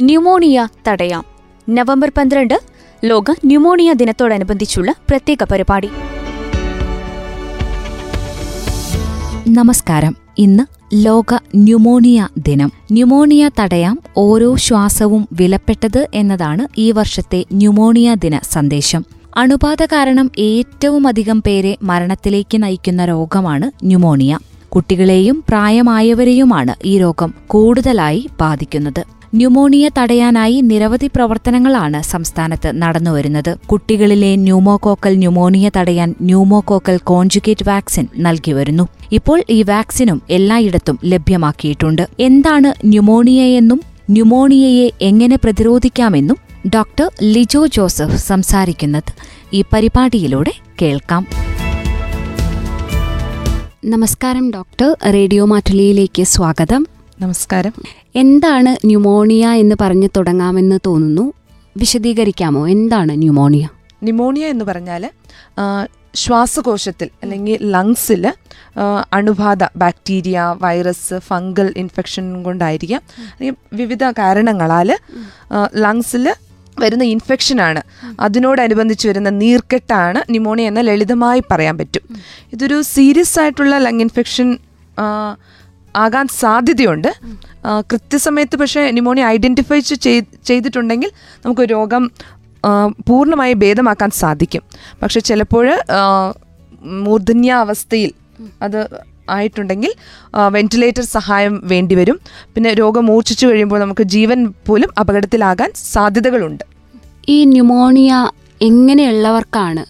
Pneumonia തടയാം. November പന്ത്രണ്ട് ലോക ന്യൂമോണിയ ദിനത്തോടനുബന്ധിച്ചുള്ള പ്രത്യേക പരിപാടി. നമസ്കാരം. ഇന്ന് ലോക ന്യൂമോണിയ ദിനം. ന്യൂമോണിയ തടയാം ഓരോ ശ്വാസവും വിലപ്പെട്ടത് എന്നതാണ് ഈ വർഷത്തെ ന്യൂമോണിയ ദിന സന്ദേശം. അണുബാധ കാരണം ഏറ്റവുമധികം പേരെ മരണത്തിലേക്ക് നയിക്കുന്ന രോഗമാണ് ന്യൂമോണിയ. കുട്ടികളെയും പ്രായമായവരെയുമാണ് ഈ രോഗം കൂടുതലായി ബാധിക്കുന്നത്. ന്യൂമോണിയ തടയാനായി നിരവധി പ്രവർത്തനങ്ങളാണ് സംസ്ഥാനത്ത് നടന്നുവരുന്നത്. കുട്ടികളിലെ ന്യൂമോകോക്കൽ ന്യൂമോണിയ തടയാൻ ന്യൂമോകോക്കൽ കോൺജുഗേറ്റ് വാക്സിൻ നൽകിവരുന്നു. ഇപ്പോൾ ഈ വാക്സിനും എല്ലായിടത്തും ലഭ്യമാക്കിയിട്ടുണ്ട്. എന്താണ് ന്യൂമോണിയയെന്നും ന്യൂമോണിയയെ എങ്ങനെ പ്രതിരോധിക്കാമെന്നും ഡോക്ടർ ലിജോ ജോസഫ് സംസാരിക്കുന്നത് ഈ പരിപാടിയിലൂടെ കേൾക്കാം. നമസ്കാരം ഡോക്ടർ. റേഡിയോ മാറ്റുലിയിലേക്ക് സ്വാഗതം. നമസ്കാരം. എന്താണ് ന്യൂമോണിയ എന്ന് പറഞ്ഞു തുടങ്ങാമെന്ന് തോന്നുന്നു? വിശദീകരിക്കാമോ? എന്താണ് ന്യൂമോണിയ? ന്യൂമോണിയ എന്ന് പറഞ്ഞാൽ ശ്വാസകോശത്തിൽ അല്ലെങ്കിൽ ലങ്സിൽ അണുബാധ ബാക്ടീരിയ വൈറസ് ഫംഗൽ ഇൻഫെക്ഷൻ കൊണ്ടായിരിക്കാം. അല്ലെങ്കിൽ വിവിധ കാരണങ്ങളാൽ ലങ്സിൽ വരുന്ന ഇൻഫെക്ഷനാണ്. അതിനോടനുബന്ധിച്ച് വരുന്ന നീർക്കെട്ടാണ് ന്യൂമോണിയ എന്ന് ലളിതമായി പറയാൻ പറ്റും. ഇതൊരു സീരിയസ് ആയിട്ടുള്ള ലങ് ഇൻഫെക്ഷൻ ആകാൻ സാധ്യതയുണ്ട്. കൃത്യസമയത്ത് പക്ഷേ ന്യൂമോണിയ ഐഡന്റിഫൈ ചെയ്തിട്ടുണ്ടെങ്കിൽ നമുക്ക് രോഗം പൂർണമായി ഭേദമാക്കാൻ സാധിക്കും. പക്ഷെ ചിലപ്പോൾ മൂർധന്യാവസ്ഥയിൽ അത് ആയിട്ടുണ്ടെങ്കിൽ വെന്റിലേറ്റർ സഹായം വേണ്ടി വരും പിന്നെ രോഗം മൂർച്ഛിച്ചു കഴിയുമ്പോൾ നമുക്ക് ജീവൻ പോലും അപകടത്തിലാകാൻ സാധ്യതകളുണ്ട്. ഈ ന്യൂമോണിയ എങ്ങനെയുള്ളവർക്കാണ്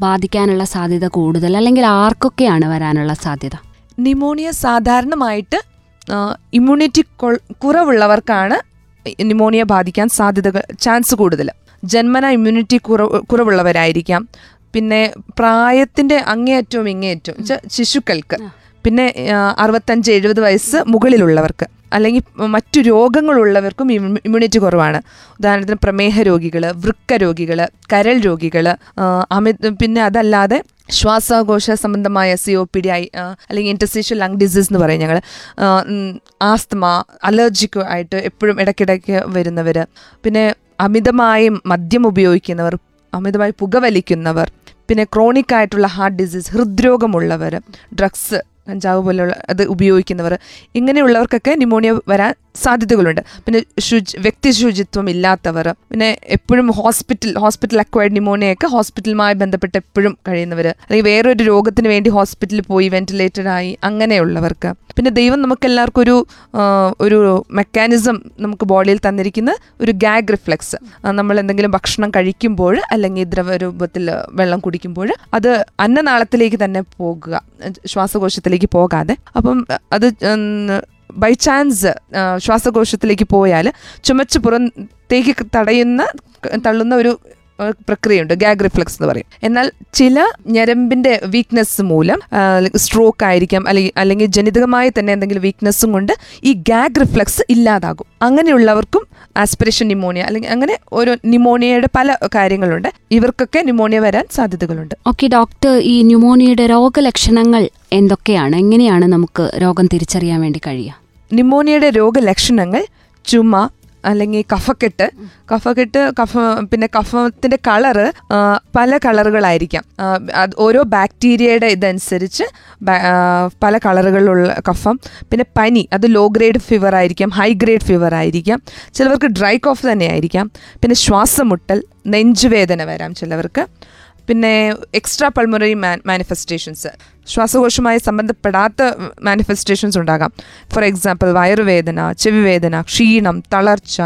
ബാധിക്കാനുള്ള സാധ്യത കൂടുതൽ? അല്ലെങ്കിൽ ആർക്കൊക്കെയാണ് വരാനുള്ള സാധ്യത? നിമോണിയ സാധാരണമായിട്ട് ഇമ്മ്യൂണിറ്റി കുറവുള്ളവർക്കാണ് ന്യൂമോണിയ ബാധിക്കാൻ സാധ്യതകൾ ചാൻസ് കൂടുതൽ. ജന്മന ഇമ്മ്യൂണിറ്റി കുറവ് കുറവുള്ളവരായിരിക്കാം. പിന്നെ പ്രായത്തിന്റെ അങ്ങേയറ്റവും ഇങ്ങേയറ്റവും ശിശുക്കൾക്ക്. പിന്നെ അറുപത്തഞ്ച് എഴുപത് വയസ്സ് മുകളിലുള്ളവർക്ക്. അല്ലെങ്കിൽ മറ്റു രോഗങ്ങളുള്ളവർക്കും ഇമ്മ്യൂ- ഇമ്മ്യൂണിറ്റി കുറവാണ്. ഉദാഹരണത്തിന് പ്രമേഹ രോഗികൾ വൃക്ക രോഗികൾ കരൾ രോഗികൾ അമിത പിന്നെ അതല്ലാതെ ശ്വാസകോശ സംബന്ധമായ C O P D I അല്ലെങ്കിൽ ഇന്റർസ്റ്റീഷ്യൽ ലങ് ഡിസീസ് എന്ന് പറയും ഞങ്ങൾ ആസ്തമ അലർജിക്ക് ആയിട്ട് എപ്പോഴും ഇടയ്ക്കിടയ്ക്ക് വരുന്നവർ പിന്നെ അമിതമായും മദ്യം ഉപയോഗിക്കുന്നവർ അമിതമായി പുകവലിക്കുന്നവർ പിന്നെ ക്രോണിക് ആയിട്ടുള്ള ഹാർട്ട് ഡിസീസ് ഹൃദ്രോഗമുള്ളവർ ഡ്രഗ്സ് കഞ്ചാവ് പോലെയുള്ള അത് ഉപയോഗിക്കുന്നവർ ഇങ്ങനെയുള്ളവർക്കൊക്കെ ന്യൂമോണിയ വരാൻ സാധ്യതകളുണ്ട്. പിന്നെ ശുചി വ്യക്തി ശുചിത്വം ഇല്ലാത്തവർ പിന്നെ എപ്പോഴും ഹോസ്പിറ്റൽ ഹോസ്പിറ്റൽ അക്വയർഡ് ന്യൂമോണിയൊക്കെ ഹോസ്പിറ്റലുമായി ബന്ധപ്പെട്ട് എപ്പോഴും കഴിയുന്നവർ അല്ലെങ്കിൽ വേറൊരു രോഗത്തിന് വേണ്ടി ഹോസ്പിറ്റലിൽ പോയി വെന്റിലേറ്റഡ് ആയി അങ്ങനെയുള്ളവർക്ക്. പിന്നെ ദൈവം നമുക്ക് എല്ലാവർക്കും ഒരു ഒരു മെക്കാനിസം നമുക്ക് ബോഡിയിൽ തന്നിരിക്കുന്ന ഒരു ഗാഗ് റിഫ്ലെക്സ് നമ്മൾ എന്തെങ്കിലും ഭക്ഷണം കഴിക്കുമ്പോൾ അല്ലെങ്കിൽ ദ്രവരൂപത്തിൽ വെള്ളം കുടിക്കുമ്പോൾ അത് അന്നനാളത്തിലേക്ക് തന്നെ പോകുക ശ്വാസകോശത്തിലേക്ക് പോകാതെ. അപ്പം അത് ബൈ ചാൻസ് ശ്വാസകോശത്തിലേക്ക് പോയാൽ ചുമച്ച് പുറത്തേക്ക് തടയുന്ന തള്ളുന്ന ഒരു പ്രക്രിയയുണ്ട്. ഗാഗ് റിഫ്ലക്സ് എന്ന് പറയും. എന്നാൽ ചില ഞരമ്പിന്റെ വീക്ക്നെസ് മൂലം സ്ട്രോക്ക് ആയിരിക്കാം അല്ലെങ്കിൽ അല്ലെങ്കിൽ ജനിതകമായി തന്നെ എന്തെങ്കിലും വീക്ക്നെസ്സും കൊണ്ട് ഈ ഗാഗ് റിഫ്ലക്സ് ഇല്ലാതാകും. അങ്ങനെയുള്ളവർക്കും ആസ്പിറേഷൻ ന്യൂമോണിയ അല്ലെങ്കിൽ അങ്ങനെ ഓരോ ന്യൂമോണിയയുടെ പല കാര്യങ്ങളുണ്ട്. ഇവർക്കൊക്കെ ന്യൂമോണിയ വരാൻ സാധ്യതകളുണ്ട്. ഓക്കെ ഡോക്ടർ ഈ ന്യൂമോണിയയുടെ രോഗലക്ഷണങ്ങൾ എന്തൊക്കെയാണ്? എങ്ങനെയാണ് നമുക്ക് രോഗം തിരിച്ചറിയാൻ വേണ്ടി കഴിയുക? ന്യൂമോണിയയുടെ രോഗലക്ഷണങ്ങൾ ചുമ അല്ലെങ്കിൽ കഫക്കെട്ട്. കഫക്കെട്ട് കഫ പിന്നെ കഫത്തിന്റെ കളറ് പല കളറുകളായിരിക്കാം. അത് ഓരോ ബാക്ടീരിയയുടെ ഇതനുസരിച്ച് പല കളറുകളിലുള്ള കഫം. പിന്നെ പനി അത് ലോ ഗ്രേഡ് ഫീവർ ആയിരിക്കാം ഹൈ ഗ്രേഡ് ഫീവർ ആയിരിക്കാം. ചിലവർക്ക് ഡ്രൈ കോഫ് തന്നെ ആയിരിക്കാം പിന്നെ ശ്വാസമുട്ടൽ നെഞ്ചുവേദന വരാം ചിലവർക്ക്. പിന്നെ എക്സ്ട്രാ പൾമറി മാനിഫെസ്റ്റേഷൻസ് ശ്വാസകോശവുമായി സംബന്ധപ്പെടാത്ത മാനിഫെസ്റ്റേഷൻസ് ഉണ്ടാകാം. ഫോർ എക്സാമ്പിൾ വയറുവേദന ചെവിവേദന ക്ഷീണം തളർച്ച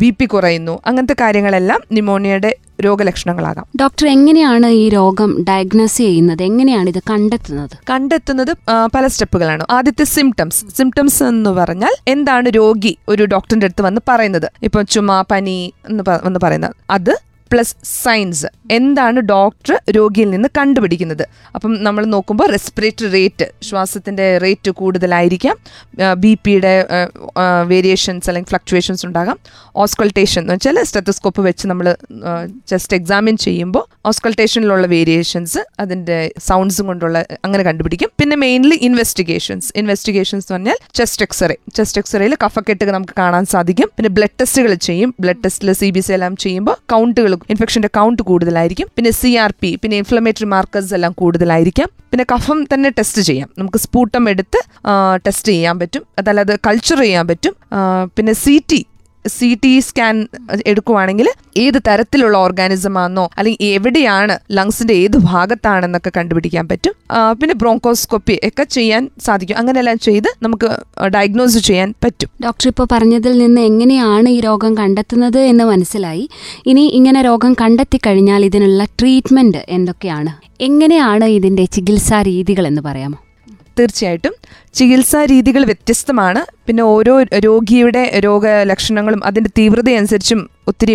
ബി പി കുറയുന്നു അങ്ങനത്തെ കാര്യങ്ങളെല്ലാം ന്യൂമോണിയയുടെ രോഗലക്ഷണങ്ങളാകാം. ഡോക്ടർ എങ്ങനെയാണ് ഈ രോഗം ഡയഗ്നോസ് ചെയ്യുന്നത്? എങ്ങനെയാണ് ഇത് കണ്ടെത്തുന്നത്? കണ്ടെത്തുന്നത് പല സ്റ്റെപ്പുകളാണ്. ആദ്യത്തെ സിംറ്റംസ് സിംറ്റംസ് എന്ന് പറഞ്ഞാൽ എന്താണ് രോഗി ഒരു ഡോക്ടറിന്റെ അടുത്ത് വന്ന് പറയുന്നത്? ഇപ്പം ചുമ പനി എന്ന് വന്ന് പറയുന്നത്. അത് പ്ലസ് സയൻസ് എന്താണ് ഡോക്ടർ രോഗിയിൽ നിന്ന് കണ്ടുപിടിക്കുന്നത്? അപ്പം നമ്മൾ നോക്കുമ്പോൾ റെസ്പിറേറ്ററി റേറ്റ് ശ്വാസത്തിന്റെ റേറ്റ് കൂടുതലായിരിക്കാം. ബി പിയുടെ വേരിയേഷൻസ് അല്ലെങ്കിൽ ഫ്ലക്ച്വേഷൻസ് ഉണ്ടാകാം. ഓസ്കൾട്ടേഷൻ എന്ന് വെച്ചാൽ സ്റ്റെത്തോസ്കോപ്പ് വെച്ച് നമ്മൾ ജസ്റ്റ് എക്സാമിൻ ചെയ്യുമ്പോൾ ഓസ്കൾട്ടേഷനിലുള്ള വേരിയേഷൻസ് അതിന്റെ സൗണ്ട്സും കൊണ്ടുള്ള അങ്ങനെ കണ്ടുപിടിക്കും. പിന്നെ മെയിൻലി ഇൻവെസ്റ്റിഗേഷൻസ് ഇൻവെസ്റ്റിഗേഷൻസ് എന്ന് പറഞ്ഞാൽ ചെസ്റ്റ് എക്സ്റേ ചെസ്റ്റ് എക്സ്റേയിൽ കഫക്കെട്ട് നമുക്ക് കാണാൻ സാധിക്കും. പിന്നെ ബ്ലഡ് ടെസ്റ്റുകൾ ചെയ്യും. ബ്ലഡ് ടെസ്റ്റിൽ സി ബി സി എല്ലാം ചെയ്യുമ്പോൾ കൗണ്ടുകൾ ഇൻഫെക്ഷന്റെ കൗണ്ട് കൂടുതലായിരിക്കും. പിന്നെ സി ആർ പി പിന്നെ ഇൻഫ്ലമേറ്ററി മാർക്കേഴ്സ് എല്ലാം കൂടുതലായിരിക്കാം. പിന്നെ കഫം തന്നെ ടെസ്റ്റ് ചെയ്യാം. നമുക്ക് സ്പൂട്ടം എടുത്ത് ടെസ്റ്റ് ചെയ്യാൻ പറ്റും. അതല്ലാതെ കൾച്ചർ ചെയ്യാൻ പറ്റും. പിന്നെ C T C T scan എടുക്കുവാണെങ്കിൽ ഏത് തരത്തിലുള്ള ഓർഗാനിസം ആണെന്നോ അല്ലെങ്കിൽ എവിടെയാണ് ലങ്സിന്റെ ഏത് ഭാഗത്താണെന്നൊക്കെ കണ്ടുപിടിക്കാൻ പറ്റും. പിന്നെ ബ്രോങ്കോസ്കോപ്പി ഒക്കെ ചെയ്യാൻ സാധിക്കും. അങ്ങനെയെല്ലാം ചെയ്ത് നമുക്ക് ഡയഗ്നോസ് ചെയ്യാൻ പറ്റും. ഡോക്ടർ ഇപ്പോൾ പറഞ്ഞതിൽ നിന്ന് എങ്ങനെയാണ് ഈ രോഗം കണ്ടെത്തുന്നത് എന്ന് മനസ്സിലായി. ഇനി ഇങ്ങനെ രോഗം കണ്ടെത്തി കഴിഞ്ഞാൽ ഇതിനുള്ള ട്രീറ്റ്മെന്റ് എന്തൊക്കെയാണ്? എങ്ങനെയാണ് ഇതിന്റെ ചികിത്സാ രീതികൾ എന്ന് പറയാമോ? തീർച്ചയായിട്ടും ചികിത്സാ രീതികൾ വ്യത്യസ്തമാണ്. പിന്നെ ഓരോ രോഗിയുടെ രോഗലക്ഷണങ്ങളും അതിന്റെ തീവ്രതയനുസരിച്ചും ഒത്തിരി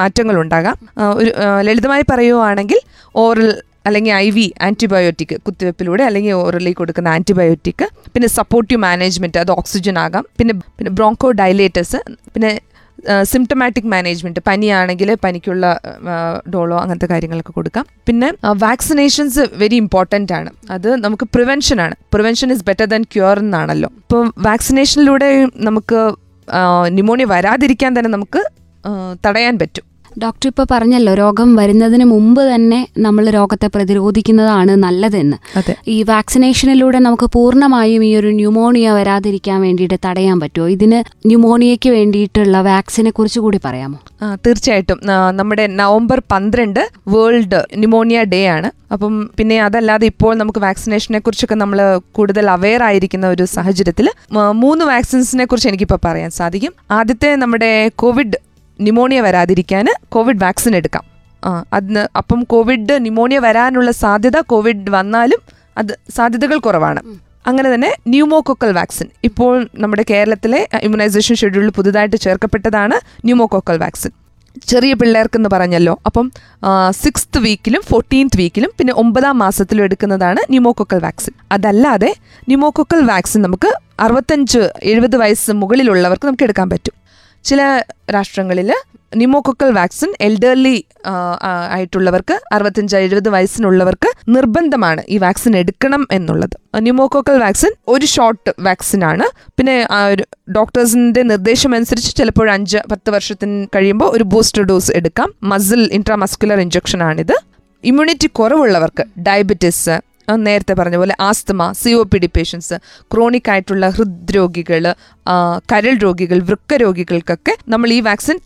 മാറ്റങ്ങളുണ്ടാകാം. ഒരു ലളിതമായി പറയുവാണെങ്കിൽ ഓറൽ അല്ലെങ്കിൽ ഐ വി ആന്റിബയോട്ടിക് കുത്തിവെപ്പിലൂടെ അല്ലെങ്കിൽ ഓറലി കൊടുക്കുന്ന ആന്റിബയോട്ടിക് പിന്നെ സപ്പോർട്ടീവ് മാനേജ്മെന്റ് അത് ഓക്സിജൻ ആകാം. പിന്നെ പിന്നെ ബ്രോങ്കോ ഡയലേറ്റസ് പിന്നെ സിംറ്റമാറ്റിക് മാനേജ്മെന്റ് പനിയാണെങ്കിൽ പനിക്കുള്ള ഡോളോ അങ്ങനത്തെ കാര്യങ്ങളൊക്കെ കൊടുക്കാം. പിന്നെ വാക്സിനേഷൻസ് വെരി ഇമ്പോർട്ടന്റ് ആണ്. അത് നമുക്ക് പ്രിവെൻഷൻ ആണ്. Prevention is better than cure എന്നാണല്ലോ. ഇപ്പം വാക്സിനേഷനിലൂടെ നമുക്ക് ന്യൂമോണിയ വരാതിരിക്കാൻ തന്നെ നമുക്ക് തടയാൻ പറ്റും. ഡോക്ടർ ഇപ്പോൾ പറഞ്ഞല്ലോ രോഗം വരുന്നതിന് മുമ്പ് തന്നെ നമ്മൾ രോഗത്തെ പ്രതിരോധിക്കുന്നതാണ് നല്ലതെന്ന്. ഈ വാക്സിനേഷനിലൂടെ നമുക്ക് പൂർണമായും ഈ ഒരു ന്യൂമോണിയ വരാതിരിക്കാൻ വേണ്ടിയിട്ട് തടയാൻ പറ്റുമോ? ഇതിന് ന്യൂമോണിയയ്ക്ക് വേണ്ടിയിട്ടുള്ള വാക്സിനെ കുറിച്ച് കൂടി പറയാമോ? തീർച്ചയായിട്ടും. നമ്മുടെ നവംബർ പന്ത്രണ്ട് വേൾഡ് ന്യൂമോണിയ ഡേ ആണ്. അപ്പം പിന്നെ അതല്ലാതെ ഇപ്പോൾ നമുക്ക് വാക്സിനേഷനെ കുറിച്ചൊക്കെ നമ്മൾ കൂടുതൽ അവെയർ ആയിരിക്കുന്ന ഒരു സാഹചര്യത്തിൽ മൂന്ന് വാക്സിൻസിനെ കുറിച്ച് എനിക്കിപ്പോൾ പറയാൻ സാധിക്കും. ആദ്യത്തെ നമ്മുടെ കോവിഡ് ന്യൂമോണിയ വരാതിരിക്കാൻ കോവിഡ് വാക്സിൻ എടുക്കാം. ആ അതിന് അപ്പം കോവിഡ് ന്യൂമോണിയ വരാനുള്ള സാധ്യത കോവിഡ് വന്നാലും അത് സാധ്യതകൾ കുറവാണ്. അങ്ങനെ തന്നെ ന്യൂമോകോക്കൽ വാക്സിൻ ഇപ്പോൾ നമ്മുടെ കേരളത്തിലെ ഇമ്മ്യൂണൈസേഷൻ ഷെഡ്യൂളിൽ പുതുതായിട്ട് ചേർക്കപ്പെട്ടതാണ് ന്യൂമോകോക്കൽ വാക്സിൻ ചെറിയ പിള്ളേർക്കെന്ന് പറഞ്ഞല്ലോ. അപ്പം സിക്സ്ത് വീക്കിലും ഫോർട്ടീൻത്ത് വീക്കിലും പിന്നെ ഒമ്പതാം മാസത്തിലും എടുക്കുന്നതാണ് ന്യൂമോകോക്കൽ വാക്സിൻ അതല്ലാതെ ന്യൂമോകോക്കൽ വാക്സിൻ നമുക്ക് അറുപത്തഞ്ച് എഴുപത് വയസ്സ് മുകളിലുള്ളവർക്ക് നമുക്ക് എടുക്കാൻ പറ്റും. ചില രാഷ്ട്രങ്ങളിൽ ന്യൂമോകൊക്കൽ വാക്സിൻ എൽഡർലി ആയിട്ടുള്ളവർക്ക് അറുപത്തഞ്ച് എഴുപത് വയസ്സിനുള്ളവർക്ക് നിർബന്ധമാണ് ഈ വാക്സിൻ എടുക്കണം എന്നുള്ളത്. ന്യൂമോകോക്കൽ വാക്സിൻ ഒരു ഷോട്ട് വാക്സിൻ ആണ് പിന്നെ ഡോക്ടേഴ്സിന്റെ നിർദ്ദേശം അനുസരിച്ച് ചിലപ്പോൾ അഞ്ച് പത്ത് വർഷത്തിന് കഴിയുമ്പോൾ ഒരു ബൂസ്റ്റർ ഡോസ് എടുക്കാം. മസിൽ ഇൻട്രാമസ്കുലർ ഇഞ്ചക്ഷൻ ആണിത് ഇമ്മ്യൂണിറ്റി കുറവുള്ളവർക്ക് ഡയബറ്റിസ് നേരത്തെ പറഞ്ഞ പോലെ asthma C O P D patients chronic ആയിട്ടുള്ള ഹൃദ്രോഗികൾ കരൾ രോഗികൾ വൃക്ക രോഗികൾക്കൊക്കെ നമ്മൾ ഈ വാക്സിൻ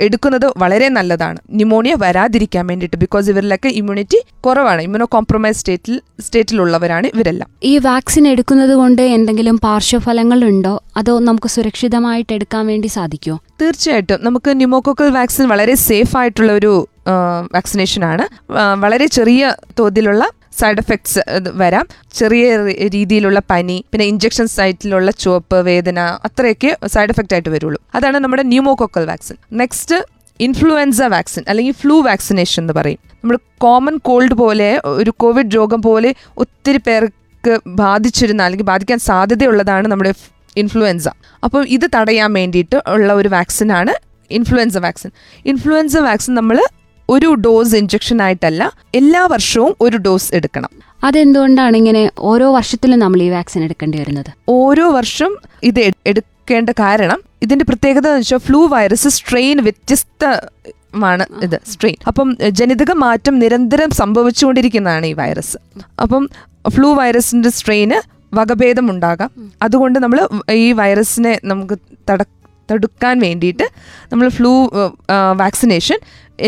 എടുക്കുന്നത് വളരെ നല്ലതാണ്. ന്യൂമോണിയ വരാതിരിക്കാൻ വേണ്ടിയിട്ട് ബിക്കോസ് ഇവരിലൊക്കെ ഇമ്മ്യൂണിറ്റി കുറവാണ്. ഇമ്മ്യൂണോ കോംപ്രമൈസ് സ്റ്റേറ്റിൽ സ്റ്റേറ്റിലുള്ളവരാണ് ഇവരെല്ലാം. ഈ വാക്സിൻ എടുക്കുന്നത് കൊണ്ട് എന്തെങ്കിലും പാർശ്വഫലങ്ങൾ ഉണ്ടോ? അതോ നമുക്ക് സുരക്ഷിതമായിട്ട് എടുക്കാൻ വേണ്ടി സാധിക്കുമോ തീർച്ചയായിട്ടും. നമുക്ക് ന്യൂമോക്കോക്കൽ വാക്സിൻ വളരെ സേഫ് ആയിട്ടുള്ള ഒരു വാക്സിനേഷൻ ആണ്. വളരെ ചെറിയ തോതിലുള്ള സൈഡ് എഫക്ട്സ് വരാം. ചെറിയ രീതിയിലുള്ള പനി പിന്നെ ഇഞ്ചക്ഷൻ സൈറ്റിലുള്ള ചുവപ്പ് വേദന അത്രയൊക്കെ സൈഡ് എഫക്റ്റ് ആയിട്ട് വരുള്ളൂ. അതാണ് നമ്മുടെ pneumococcal vaccine next influenza vaccine അല്ലെങ്കിൽ ഫ്ലൂ വാക്സിനേഷൻ എന്ന് പറയും. നമ്മൾ കോമൺ കോൾഡ് പോലെ ഒരു കോവിഡ് രോഗം പോലെ ഒത്തിരി പേർക്ക് ബാധിച്ചിരുന്ന അല്ലെങ്കിൽ ബാധിക്കാൻ സാധ്യതയുള്ളതാണ് നമ്മുടെ ഇൻഫ്ലുവൻസ അപ്പോൾ ഇത് തടയാൻ വേണ്ടിയിട്ട് ഉള്ള ഒരു വാക്സിനാണ് ഇൻഫ്ലുവൻസ വാക്സിൻ ഇൻഫ്ലുവൻസ വാക്സിൻ നമ്മൾ ഒരു ഡോസ് ഇഞ്ചക്ഷൻ ആയിട്ടല്ല എല്ലാ വർഷവും ഒരു ഡോസ് എടുക്കണം. അതെന്തുകൊണ്ടാണ് ഇങ്ങനെ ഓരോ വർഷത്തിലും നമ്മൾ ഈ വാക്സിൻ എടുക്കേണ്ടി വരുന്നത്? ഓരോ വർഷം ഇത് എടുക്കേണ്ട കാരണം ഇതിന്റെ പ്രത്യേകത എന്ന് വെച്ചാൽ ഫ്ലൂ വൈറസ് സ്ട്രെയിൻ വ്യത്യസ്ത മാണ് ഇത് സ്ട്രെയിൻ. അപ്പം ജനിതക മാറ്റം നിരന്തരം സംഭവിച്ചുകൊണ്ടിരിക്കുന്നതാണ് ഈ വൈറസ്. അപ്പം ഫ്ലൂ വൈറസിന്റെ സ്ട്രെയിന് വകഭേദം ഉണ്ടാകാം. അതുകൊണ്ട് നമ്മൾ ഈ വൈറസിനെ നമുക്ക് തട തടുക്കാൻ വേണ്ടിയിട്ട് നമ്മൾ ഫ്ലൂ വാക്സിനേഷൻ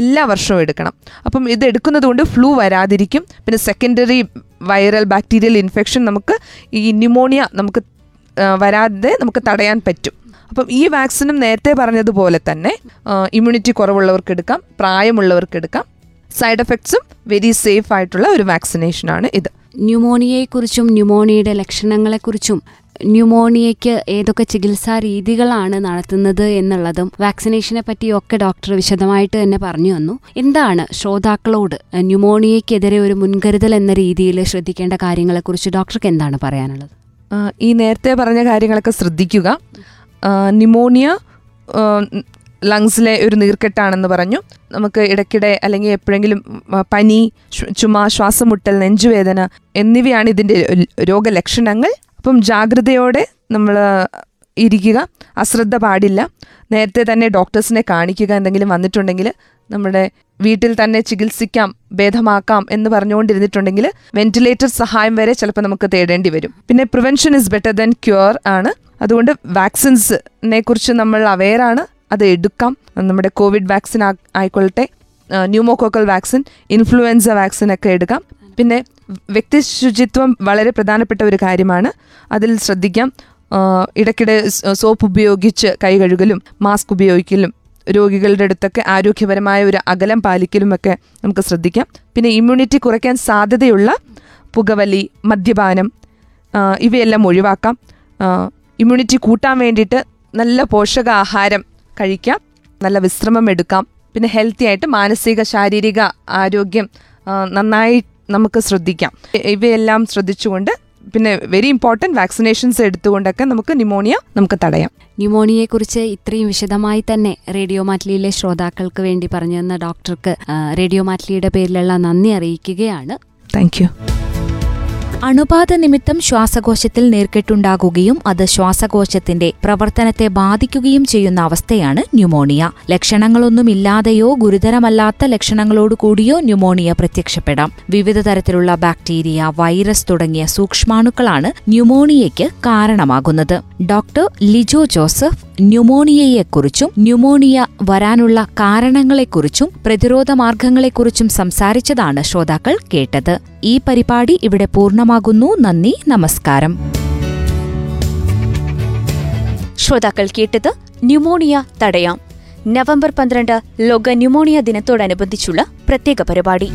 എല്ലാ വർഷവും എടുക്കണം. അപ്പം ഇത് എടുക്കുന്നത് കൊണ്ട് ഫ്ലൂ വരാതിരിക്കും. പിന്നെ സെക്കൻഡറി വൈറൽ ബാക്ടീരിയൽ ഇൻഫെക്ഷൻ നമുക്ക് ഈ ന്യൂമോണിയ നമുക്ക് വരാതെ നമുക്ക് തടയാൻ പറ്റും. അപ്പം ഈ വാക്സിനും നേരത്തെ പറഞ്ഞതുപോലെ തന്നെ ഇമ്മ്യൂണിറ്റി കുറവുള്ളവർക്ക് എടുക്കാം പ്രായമുള്ളവർക്ക് എടുക്കാം. സൈഡ് എഫക്ട്സും വെരി സേഫ് ആയിട്ടുള്ള ഒരു വാക്സിനേഷനാണ് ഇത്. ന്യൂമോണിയയെക്കുറിച്ചും ന്യൂമോണിയയുടെ ലക്ഷണങ്ങളെക്കുറിച്ചും ന്യൂമോണിയയ്ക്ക് ഏതൊക്കെ ചികിത്സാ രീതികളാണ് നടത്തുന്നത് എന്നുള്ളതും വാക്സിനേഷനെ പറ്റിയൊക്കെ ഡോക്ടർ വിശദമായിട്ട് തന്നെ പറഞ്ഞു വന്നു എന്താണ് ശ്രോതാക്കളോട് ന്യൂമോണിയയ്ക്കെതിരെ ഒരു മുൻകരുതൽ എന്ന രീതിയിൽ ശ്രദ്ധിക്കേണ്ട കാര്യങ്ങളെക്കുറിച്ച് ഡോക്ടർക്ക് എന്താണ് പറയാനുള്ളത്? ഈ നേരത്തെ പറഞ്ഞ കാര്യങ്ങളൊക്കെ ശ്രദ്ധിക്കുക. ന്യൂമോണിയ ലങ്സിലെ ഒരു നീർക്കെട്ടാണെന്ന് പറഞ്ഞു. നമുക്ക് ഇടയ്ക്കിടെ അല്ലെങ്കിൽ എപ്പോഴെങ്കിലും പനി ചുമ ശ്വാസമുട്ടൽ നെഞ്ചുവേദന എന്നിവയാണ് ഇതിന്റെ രോഗലക്ഷണങ്ങൾ. അപ്പം ജാഗ്രതയോടെ നമ്മൾ ഇരിക്കുക. അശ്രദ്ധ പാടില്ല. നേരത്തെ തന്നെ ഡോക്ടേഴ്സിനെ കാണിക്കുക എന്തെങ്കിലും വന്നിട്ടുണ്ടെങ്കിൽ നമ്മുടെ വീട്ടിൽ തന്നെ ചികിത്സിക്കാം ഭേദമാക്കാം എന്ന് പറഞ്ഞുകൊണ്ടിരുന്നിട്ടുണ്ടെങ്കിൽ വെന്റിലേറ്റർ സഹായം വരെ ചിലപ്പോൾ നമുക്ക് തേടേണ്ടി വരും. പിന്നെ prevention is better than cure ആണ്. അതുകൊണ്ട് വാക്സിൻസിനെ കുറിച്ച് നമ്മൾ അവെയറാണ് അത് എടുക്കാം. നമ്മുടെ കോവിഡ് വാക്സിൻ ആയിക്കൊള്ളട്ടെ. ന്യൂമോകോക്കൽ വാക്സിൻ ഇൻഫ്ലുവൻസ വാക്സിൻ ഒക്കെ എടുക്കാം. പിന്നെ വ്യക്തി ശുചിത്വം വളരെ പ്രധാനപ്പെട്ട ഒരു കാര്യമാണ്. അതിൽ ശ്രദ്ധിക്കാം. ഇടയ്ക്കിടെ സോപ്പ് ഉപയോഗിച്ച് കൈ കഴുകലും മാസ്ക് ഉപയോഗിക്കലും രോഗികളുടെ അടുത്തൊക്കെ ആരോഗ്യപരമായ ഒരു അകലം പാലിക്കലുമൊക്കെ നമുക്ക് ശ്രദ്ധിക്കാം. പിന്നെ ഇമ്മ്യൂണിറ്റി കുറയ്ക്കാൻ സാധ്യതയുള്ള പുകവലി മദ്യപാനം ഇവയെല്ലാം ഒഴിവാക്കാം. ഇമ്മ്യൂണിറ്റി കൂട്ടാൻ വേണ്ടിയിട്ട് നല്ല പോഷകാഹാരം കഴിക്കാം. നല്ല വിശ്രമം എടുക്കാം. പിന്നെ ഹെൽത്തി ആയിട്ട് മാനസിക ശാരീരിക ആരോഗ്യം നന്നായി നമുക്ക് ശ്രദ്ധിക്കാം. ഇവയെല്ലാം ശ്രദ്ധിച്ചുകൊണ്ട് പിന്നെ വെരി ഇമ്പോർട്ടന്റ് വാക്സിനേഷൻസ് എടുത്തുകൊണ്ടൊക്കെ നമുക്ക് ന്യൂമോണിയ നമുക്ക് തടയാം. ന്യൂമോണിയയെക്കുറിച്ച് ഇത്രയും വിശദമായി തന്നെ റേഡിയോ മാറ്റ്ലിയിലെ ശ്രോതാക്കൾക്ക് വേണ്ടി പറഞ്ഞു തന്ന ഡോക്ടർക്ക് റേഡിയോ മാറ്റ്ലിയുടെ പേരിലുള്ള നന്ദി അറിയിക്കുകയാണ്. താങ്ക് യു അണുബാധ നിമിത്തം ശ്വാസകോശത്തിൽ നീർക്കെട്ടുണ്ടാകുകയും അത് ശ്വാസകോശത്തിന്റെ പ്രവർത്തനത്തെ ബാധിക്കുകയും ചെയ്യുന്ന അവസ്ഥയാണ് ന്യൂമോണിയ. ലക്ഷണങ്ങളൊന്നുമില്ലാതെയോ ഗുരുതരമല്ലാത്ത ലക്ഷണങ്ങളോടുകൂടിയോ ന്യൂമോണിയ പ്രത്യക്ഷപ്പെടാം. വിവിധ തരത്തിലുള്ള ബാക്ടീരിയ വൈറസ് തുടങ്ങിയ സൂക്ഷ്മാണുക്കളാണ് ന്യൂമോണിയയ്ക്ക് കാരണമാകുന്നത്. ഡോക്ടർ ലിജോ ജോസഫ് ന്യൂമോണിയയെക്കുറിച്ചും ന്യൂമോണിയ വരാനുള്ള കാരണങ്ങളെക്കുറിച്ചും പ്രതിരോധ മാർഗങ്ങളെക്കുറിച്ചും സംസാരിച്ചതാണ് ശ്രോതാക്കൾ കേട്ടത്. ഈ പരിപാടി ഇവിടെ പൂർണമാകുന്നു. നന്ദി നമസ്കാരം. ശ്രോതാക്കൾ കേട്ടത് ന്യൂമോണിയ തടയാം. നവംബർ പന്ത്രണ്ട് ലോക ന്യൂമോണിയ ദിനത്തോടനുബന്ധിച്ചുള്ള പ്രത്യേക പരിപാടി.